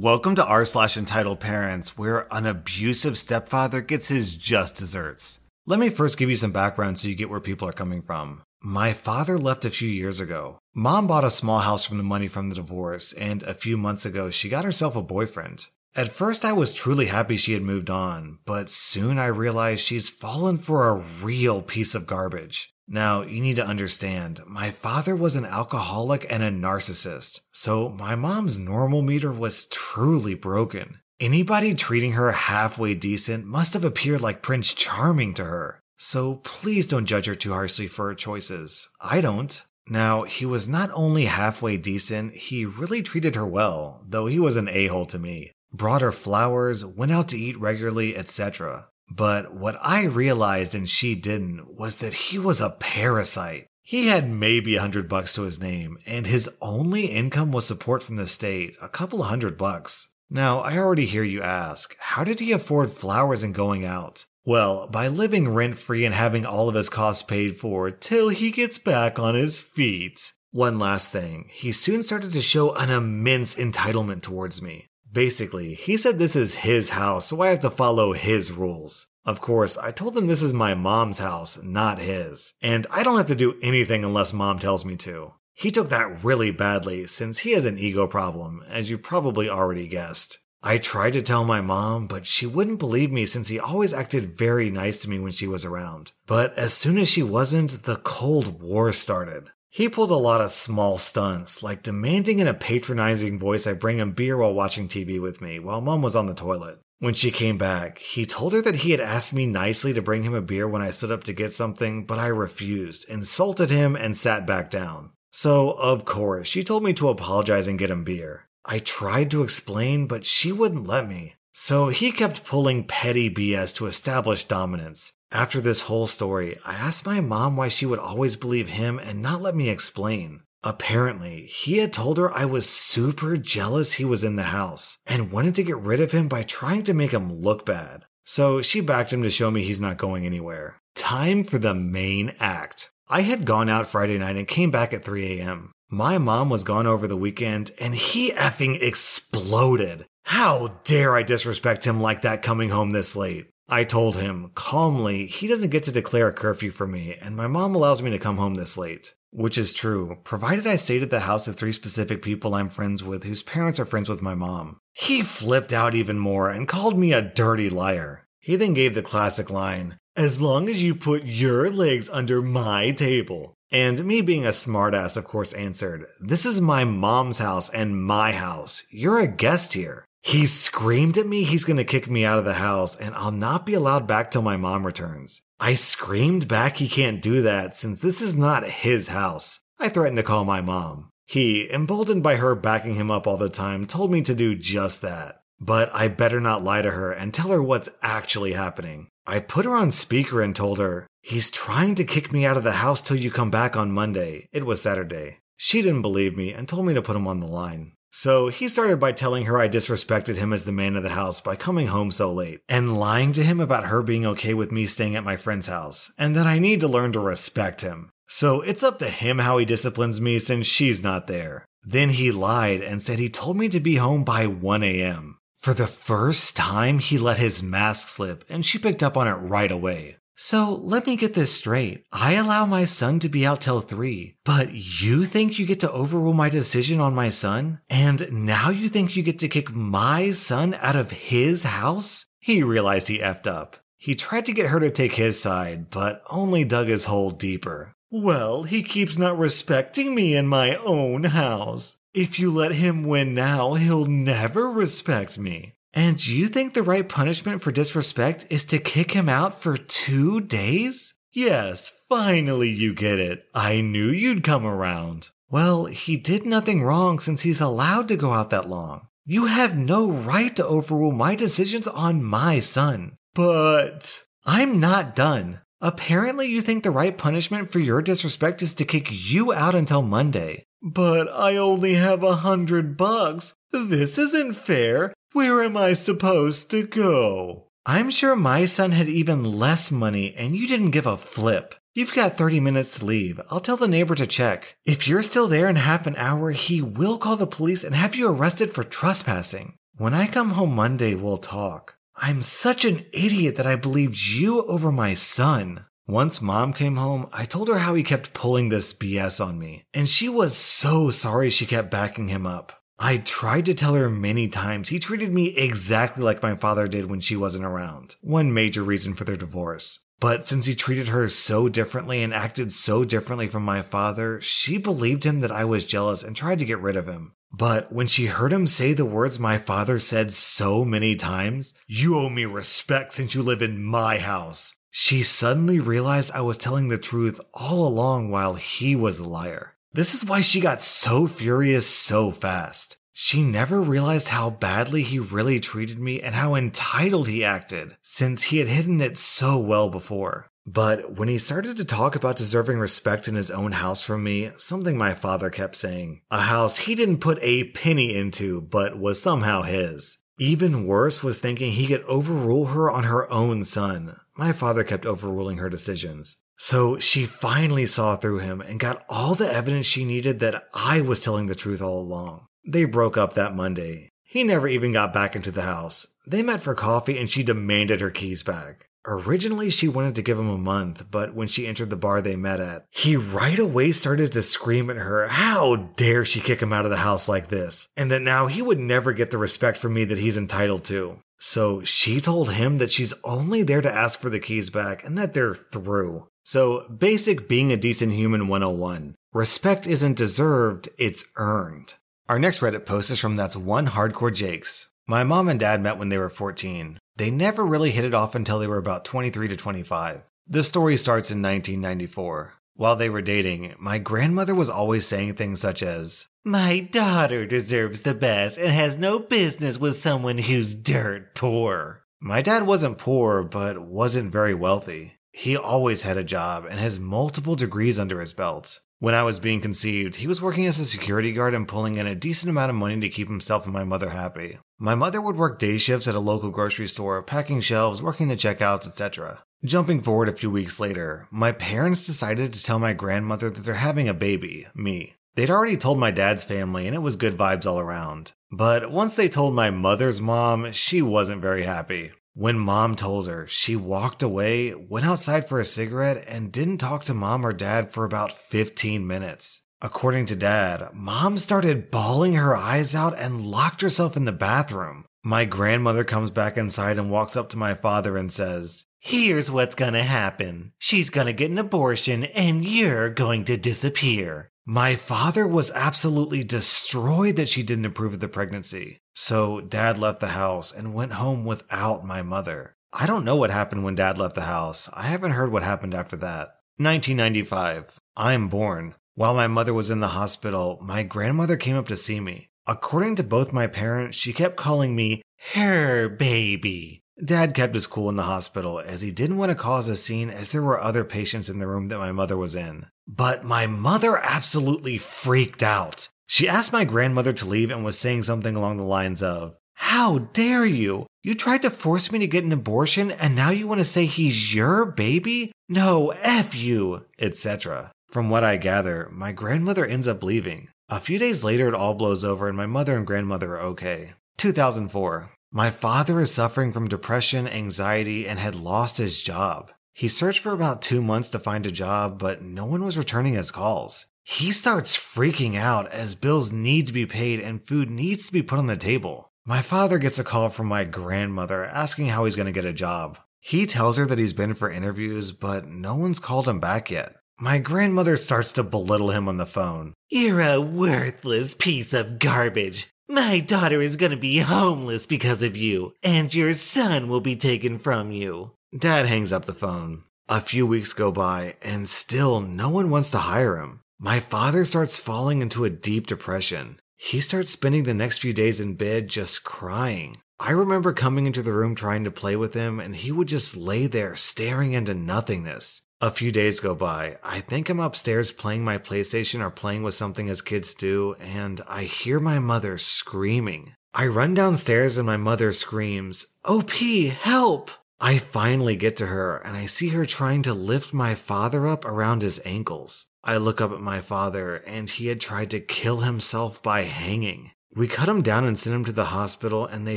Welcome to r slash entitled parents, where an abusive stepfather gets his just desserts. Let me first give you some background so you get where people are coming from. My father left a few years ago. Mom bought a small house from the money from the divorce, and a few months ago, she got herself a boyfriend. At first, I was truly happy she had moved on, but soon I realized she's fallen for a real piece of garbage. Now, you need to understand, my father was an alcoholic and a narcissist, so my mom's normal meter was truly broken. Anybody treating her halfway decent must have appeared like Prince Charming to her. So please don't judge her too harshly for her choices. I don't. Now, he was not only halfway decent, he really treated her well, though he was an a hole to me. Brought her flowers, went out to eat regularly, etc. But what I realized and she didn't was that he was a parasite. He had maybe a hundred bucks to his name, and his only income was support from the state, a couple of hundred bucks. Now, I already hear you ask, how did he afford flowers and going out? Well, by living rent free and having all of his costs paid for till he gets back on his feet. One last thing, he soon started to show an immense entitlement towards me. Basically, he said this is his house, so I have to follow his rules. Of course, I told him this is my mom's house, not his, and I don't have to do anything unless mom tells me to. He took that really badly since he has an ego problem, as you probably already guessed. I tried to tell my mom, but she wouldn't believe me since he always acted very nice to me when she was around. But as soon as she wasn't, the Cold War started. He pulled a lot of small stunts, like demanding in a patronizing voice I bring him beer while watching TV with me, while mom was on the toilet. When she came back, he told her that he had asked me nicely to bring him a beer when I stood up to get something, but I refused, insulted him, and sat back down. So, of course, she told me to apologize and get him beer. I tried to explain, but she wouldn't let me. So he kept pulling petty BS to establish dominance. After this whole story, I asked my mom why she would always believe him and not let me explain. Apparently, he had told her I was super jealous he was in the house and wanted to get rid of him by trying to make him look bad. So she backed him to show me he's not going anywhere. Time for the main act. I had gone out Friday night and came back at 3 a.m. My mom was gone over the weekend and he effing exploded. How dare I disrespect him like that coming home this late? I told him calmly he doesn't get to declare a curfew for me, and my mom allows me to come home this late. Which is true, provided I stayed at the house of three specific people I'm friends with whose parents are friends with my mom. He flipped out even more and called me a dirty liar. He then gave the classic line, as long as you put your legs under my table. And me being a smartass, of course, answered, This is my mom's house and my house. You're a guest here. He screamed at me he's going to kick me out of the house and I'll not be allowed back till my mom returns. I screamed back he can't do that since this is not his house. I threatened to call my mom. He, emboldened by her backing him up all the time, told me to do just that. But I better not lie to her and tell her what's actually happening. I put her on speaker and told her, He's trying to kick me out of the house till you come back on Monday. It was Saturday. She didn't believe me and told me to put him on the line. So he started by telling her I disrespected him as the man of the house by coming home so late, and lying to him about her being okay with me staying at my friend's house, and that I need to learn to respect him. So it's up to him how he disciplines me since she's not there. Then he lied and said he told me to be home by 1 a.m. For the first time, he let his mask slip, and she picked up on it right away. So let me get this straight. I allow my son to be out till three, but you think you get to overrule my decision on my son? And now you think you get to kick my son out of his house? He realized he effed up. He tried to get her to take his side, but only dug his hole deeper. Well, he keeps not respecting me in my own house. If you let him win now, he'll never respect me. And you think the right punishment for disrespect is to kick him out for two days? Yes, finally you get it. I knew you'd come around. Well, he did nothing wrong since he's allowed to go out that long. You have no right to overrule my decisions on my son. But I'm not done. Apparently, you think the right punishment for your disrespect is to kick you out until Monday. But I only have a hundred bucks. This isn't fair. Where am I supposed to go? I'm sure my son had even less money and you didn't give a flip. You've got 30 minutes to leave. I'll tell the neighbor to check. If you're still there in half an hour, he will call the police and have you arrested for trespassing. When I come home Monday, we'll talk. I'm such an idiot that I believed you over my son. Once mom came home, I told her how he kept pulling this BS on me, and she was so sorry she kept backing him up. I tried to tell her many times he treated me exactly like my father did when she wasn't around, one major reason for their divorce. But since he treated her so differently and acted so differently from my father, she believed him that I was jealous and tried to get rid of him. But when she heard him say the words my father said so many times, you owe me respect since you live in my house, she suddenly realized I was telling the truth all along while he was the liar. This is why she got so furious so fast. She never realized how badly he really treated me and how entitled he acted, since he had hidden it so well before. But when he started to talk about deserving respect in his own house from me, something my father kept saying, a house he didn't put a penny into, but was somehow his. Even worse was thinking he could overrule her on her own son. My father kept overruling her decisions. So she finally saw through him and got all the evidence she needed that I was telling the truth all along. They broke up that Monday. He never even got back into the house. They met for coffee and she demanded her keys back. Originally, she wanted to give him a month, but when she entered the bar they met at, he right away started to scream at her, How dare she kick him out of the house like this? And that now he would never get the respect from me that he's entitled to. So she told him that she's only there to ask for the keys back and that they're through. So, basic being a decent human 101. Respect isn't deserved, it's earned. Our next Reddit post is from That's One Hardcore Jakes. My mom and dad met when they were 14. They never really hit it off until they were about 23 to 25. This story starts in 1994. While they were dating, my grandmother was always saying things such as, My daughter deserves the best and has no business with someone who's dirt poor. My dad wasn't poor, but wasn't very wealthy. He always had a job and has multiple degrees under his belt. When I was being conceived, he was working as a security guard and pulling in a decent amount of money to keep himself and my mother happy. My mother would work day shifts at a local grocery store, packing shelves, working the checkouts, etc. Jumping forward a few weeks later, my parents decided to tell my grandmother that they're having a baby, me. They'd already told my dad's family and it was good vibes all around. But once they told my mother's mom, she wasn't very happy. When mom told her, she walked away, went outside for a cigarette, and didn't talk to mom or dad for about 15 minutes. According to dad, mom started bawling her eyes out and locked herself in the bathroom. My grandmother comes back inside and walks up to my father and says, Here's what's gonna happen. She's gonna get an abortion and you're going to disappear. My father was absolutely destroyed that she didn't approve of the pregnancy. So dad left the house and went home without my mother. I don't know what happened when dad left the house. I haven't heard what happened after that. 1995. I'm born. While my mother was in the hospital, my grandmother came up to see me. According to both my parents, she kept calling me her baby. Dad kept his cool in the hospital as he didn't want to cause a scene as there were other patients in the room that my mother was in. But my mother absolutely freaked out. She asked my grandmother to leave and was saying something along the lines of, How dare you? You tried to force me to get an abortion and now you want to say he's your baby? No, F you, etc. From what I gather, my grandmother ends up leaving. A few days later, it all blows over and my mother and grandmother are okay. 2004. My father is suffering from depression, anxiety, and had lost his job. He searched for about two months to find a job, but no one was returning his calls. He starts freaking out as bills need to be paid and food needs to be put on the table. My father gets a call from my grandmother asking how he's going to get a job. He tells her that he's been for interviews, but no one's called him back yet. My grandmother starts to belittle him on the phone. You're a worthless piece of garbage. My daughter is gonna be homeless because of you, and your son will be taken from you. Dad hangs up the phone. A few weeks go by, and still no one wants to hire him. My father starts falling into a deep depression. He starts spending the next few days in bed just crying. I remember coming into the room trying to play with him, and he would just lay there staring into nothingness. A few days go by. I think I'm upstairs playing my PlayStation or playing with something as kids do, and I hear my mother screaming. I run downstairs and my mother screams, OP, help! I finally get to her and I see her trying to lift my father up around his ankles. I look up at my father and he had tried to kill himself by hanging. We cut him down and send him to the hospital, and they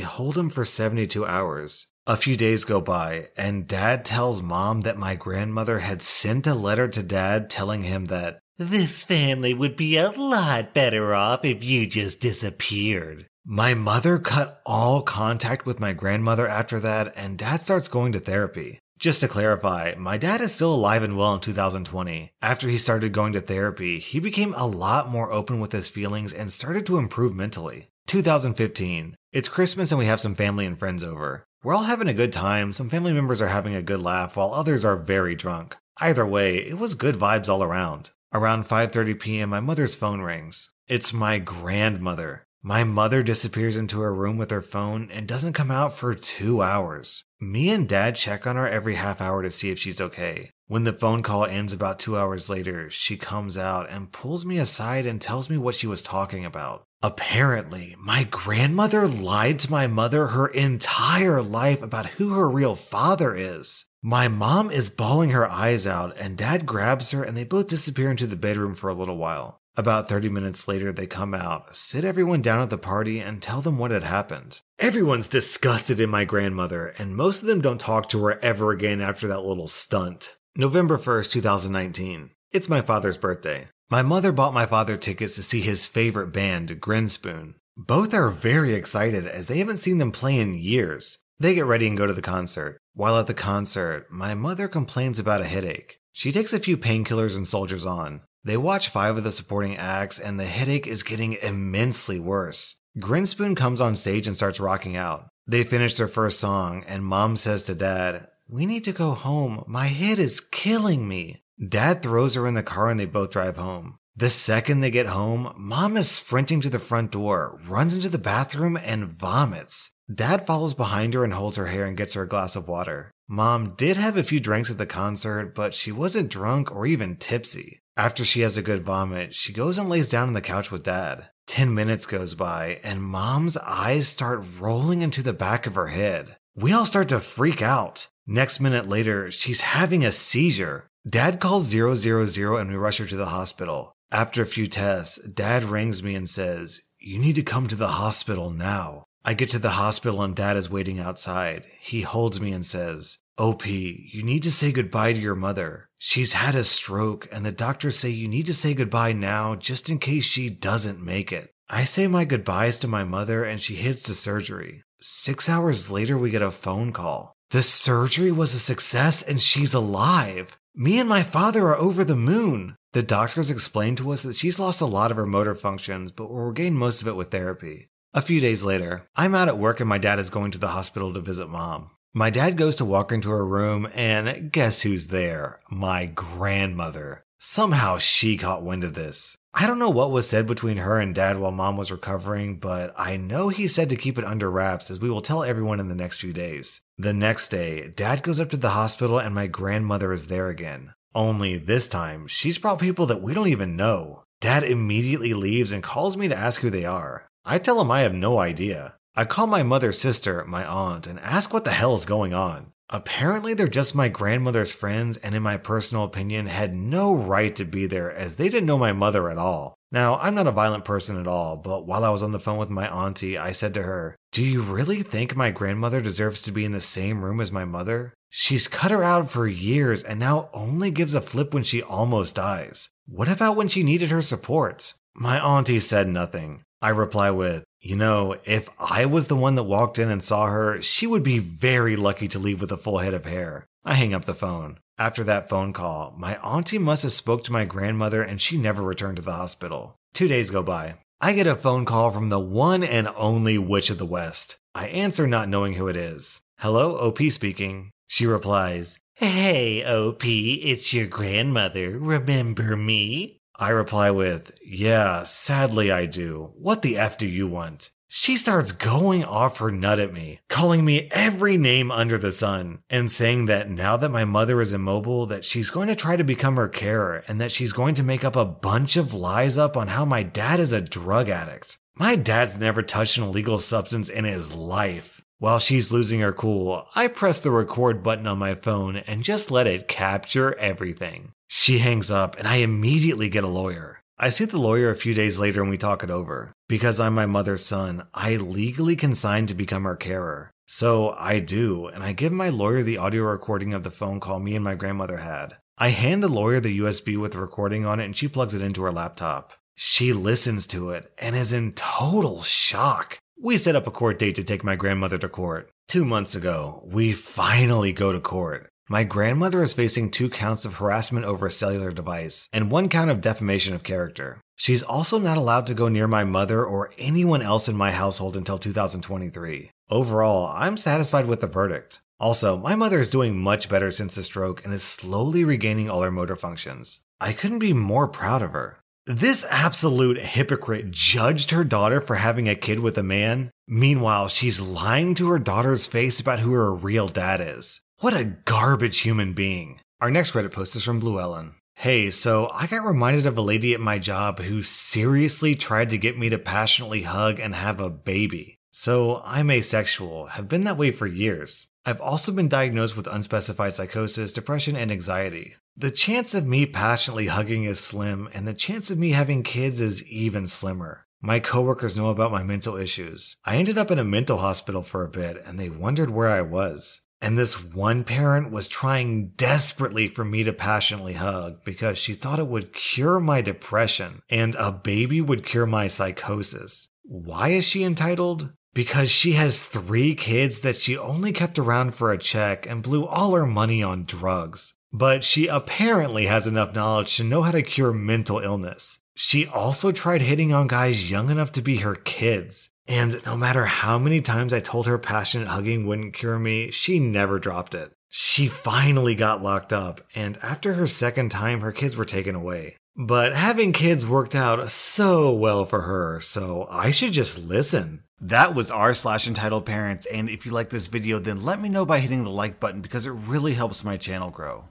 hold him for 72 hours. A few days go by, and dad tells mom that my grandmother had sent a letter to dad telling him that this family would be a lot better off if you just disappeared. My mother cut all contact with my grandmother after that, and dad starts going to therapy. Just to clarify, my dad is still alive and well in 2020. After he started going to therapy, he became a lot more open with his feelings and started to improve mentally. 2015. It's Christmas and we have some family and friends over. We're all having a good time. Some family members are having a good laugh while others are very drunk. Either way, it was good vibes all around. Around 5:30 p.m., my mother's phone rings. It's my grandmother. My mother disappears into her room with her phone and doesn't come out for 2 hours. Me and dad check on her every half hour to see if she's okay. When the phone call ends about 2 hours later, she comes out and pulls me aside and tells me what she was talking about. Apparently, my grandmother lied to my mother her entire life about who her real father is. My mom is bawling her eyes out, and dad grabs her, and they both disappear into the bedroom for a little while. About 30 minutes later, they come out, sit everyone down at the party, and tell them what had happened. Everyone's disgusted in my grandmother, and most of them don't talk to her ever again after that little stunt. November 1st, 2019. It's my father's birthday. My mother bought my father tickets to see his favorite band, Grinspoon. Both are very excited as they haven't seen them play in years. They get ready and go to the concert. While at the concert, my mother complains about a headache. She takes a few painkillers and soldiers on. They watch five of the supporting acts, and the headache is getting immensely worse. Grinspoon comes on stage and starts rocking out. They finish their first song, and mom says to dad, We need to go home. My head is killing me. Dad throws her in the car and they both drive home. The second they get home, mom is sprinting to the front door, runs into the bathroom, and vomits. Dad follows behind her and holds her hair and gets her a glass of water. Mom did have a few drinks at the concert, but she wasn't drunk or even tipsy. After she has a good vomit, she goes and lays down on the couch with dad. Ten minutes goes by, and mom's eyes start rolling into the back of her head. We all start to freak out. Next minute later, she's having a seizure. Dad calls 000 and we rush her to the hospital. After a few tests, Dad rings me and says, You need to come to the hospital now. I get to the hospital and Dad is waiting outside. He holds me and says, OP, you need to say goodbye to your mother. She's had a stroke, and the doctors say you need to say goodbye now just in case she doesn't make it. I say my goodbyes to my mother and she heads to surgery. Six hours later, we get a phone call. The surgery was a success and she's alive. Me and my father are over the moon. The doctors explained to us that she's lost a lot of her motor functions, but will regain most of it with therapy. A few days later, I'm out at work and my dad is going to the hospital to visit mom. My dad goes to walk into her room, and guess who's there? My grandmother. Somehow she caught wind of this. I don't know what was said between her and dad while mom was recovering, but I know he said to keep it under wraps as we will tell everyone in the next few days. The next day, dad goes up to the hospital and my grandmother is there again. Only this time, she's brought people that we don't even know. Dad immediately leaves and calls me to ask who they are. I tell him I have no idea. I call my mother's sister, my aunt, and ask what the hell is going on. Apparently, they're just my grandmother's friends, and in my personal opinion, had no right to be there as they didn't know my mother at all. Now, I'm not a violent person at all, but while I was on the phone with my auntie, I said to her, Do you really think my grandmother deserves to be in the same room as my mother? She's cut her out for years and now only gives a flip when she almost dies. What about when she needed her support? My auntie said nothing. I reply with, you know, if I was the one that walked in and saw her, she would be very lucky to leave with a full head of hair. I hang up the phone. After that phone call, my auntie must have spoke to my grandmother and she never returned to the hospital. Two days go by. I get a phone call from the one and only Witch of the West. I answer not knowing who it is. Hello, OP speaking. She replies, Hey, OP, it's your grandmother. Remember me? I reply with, Yeah, sadly I do. What the F do you want? She starts going off her nut at me, calling me every name under the sun, and saying that now that my mother is immobile, that she's going to try to become her carer, and that she's going to make up a bunch of lies up on how my dad is a drug addict. My dad's never touched an illegal substance in his life. While she's losing her cool, I press the record button on my phone and just let it capture everything. She hangs up, and I immediately get a lawyer. I see the lawyer a few days later and we talk it over. Because I'm my mother's son, I legally consigned to become her carer. So I do, and I give my lawyer the audio recording of the phone call me and my grandmother had. I hand the lawyer the USB with the recording on it and she plugs it into her laptop. She listens to it and is in total shock. We set up a court date to take my grandmother to court. Two months ago, we finally go to court. My grandmother is facing two counts of harassment over a cellular device and one count of defamation of character. She's also not allowed to go near my mother or anyone else in my household until 2023. Overall, I'm satisfied with the verdict. Also, my mother is doing much better since the stroke and is slowly regaining all her motor functions. I couldn't be more proud of her. This absolute hypocrite judged her daughter for having a kid with a man. Meanwhile, she's lying to her daughter's face about who her real dad is. What a garbage human being. Our next Reddit post is from Blue Ellen. Hey, so I got reminded of a lady at my job who seriously tried to get me to passionately hug and have a baby. So I'm asexual, have been that way for years. I've also been diagnosed with unspecified psychosis, depression, and anxiety. The chance of me passionately hugging is slim, and the chance of me having kids is even slimmer. My coworkers know about my mental issues. I ended up in a mental hospital for a bit, and they wondered where I was. And this one parent was trying desperately for me to passionately hug because she thought it would cure my depression and a baby would cure my psychosis. Why is she entitled? Because she has three kids that she only kept around for a check and blew all her money on drugs. But she apparently has enough knowledge to know how to cure mental illness. She also tried hitting on guys young enough to be her kids. And no matter how many times I told her passionate hugging wouldn't cure me, she never dropped it. She finally got locked up, and after her second time, her kids were taken away. But having kids worked out so well for her, so I should just listen. That was r slash entitled parents, and if you like this video, then let me know by hitting the like button because it really helps my channel grow.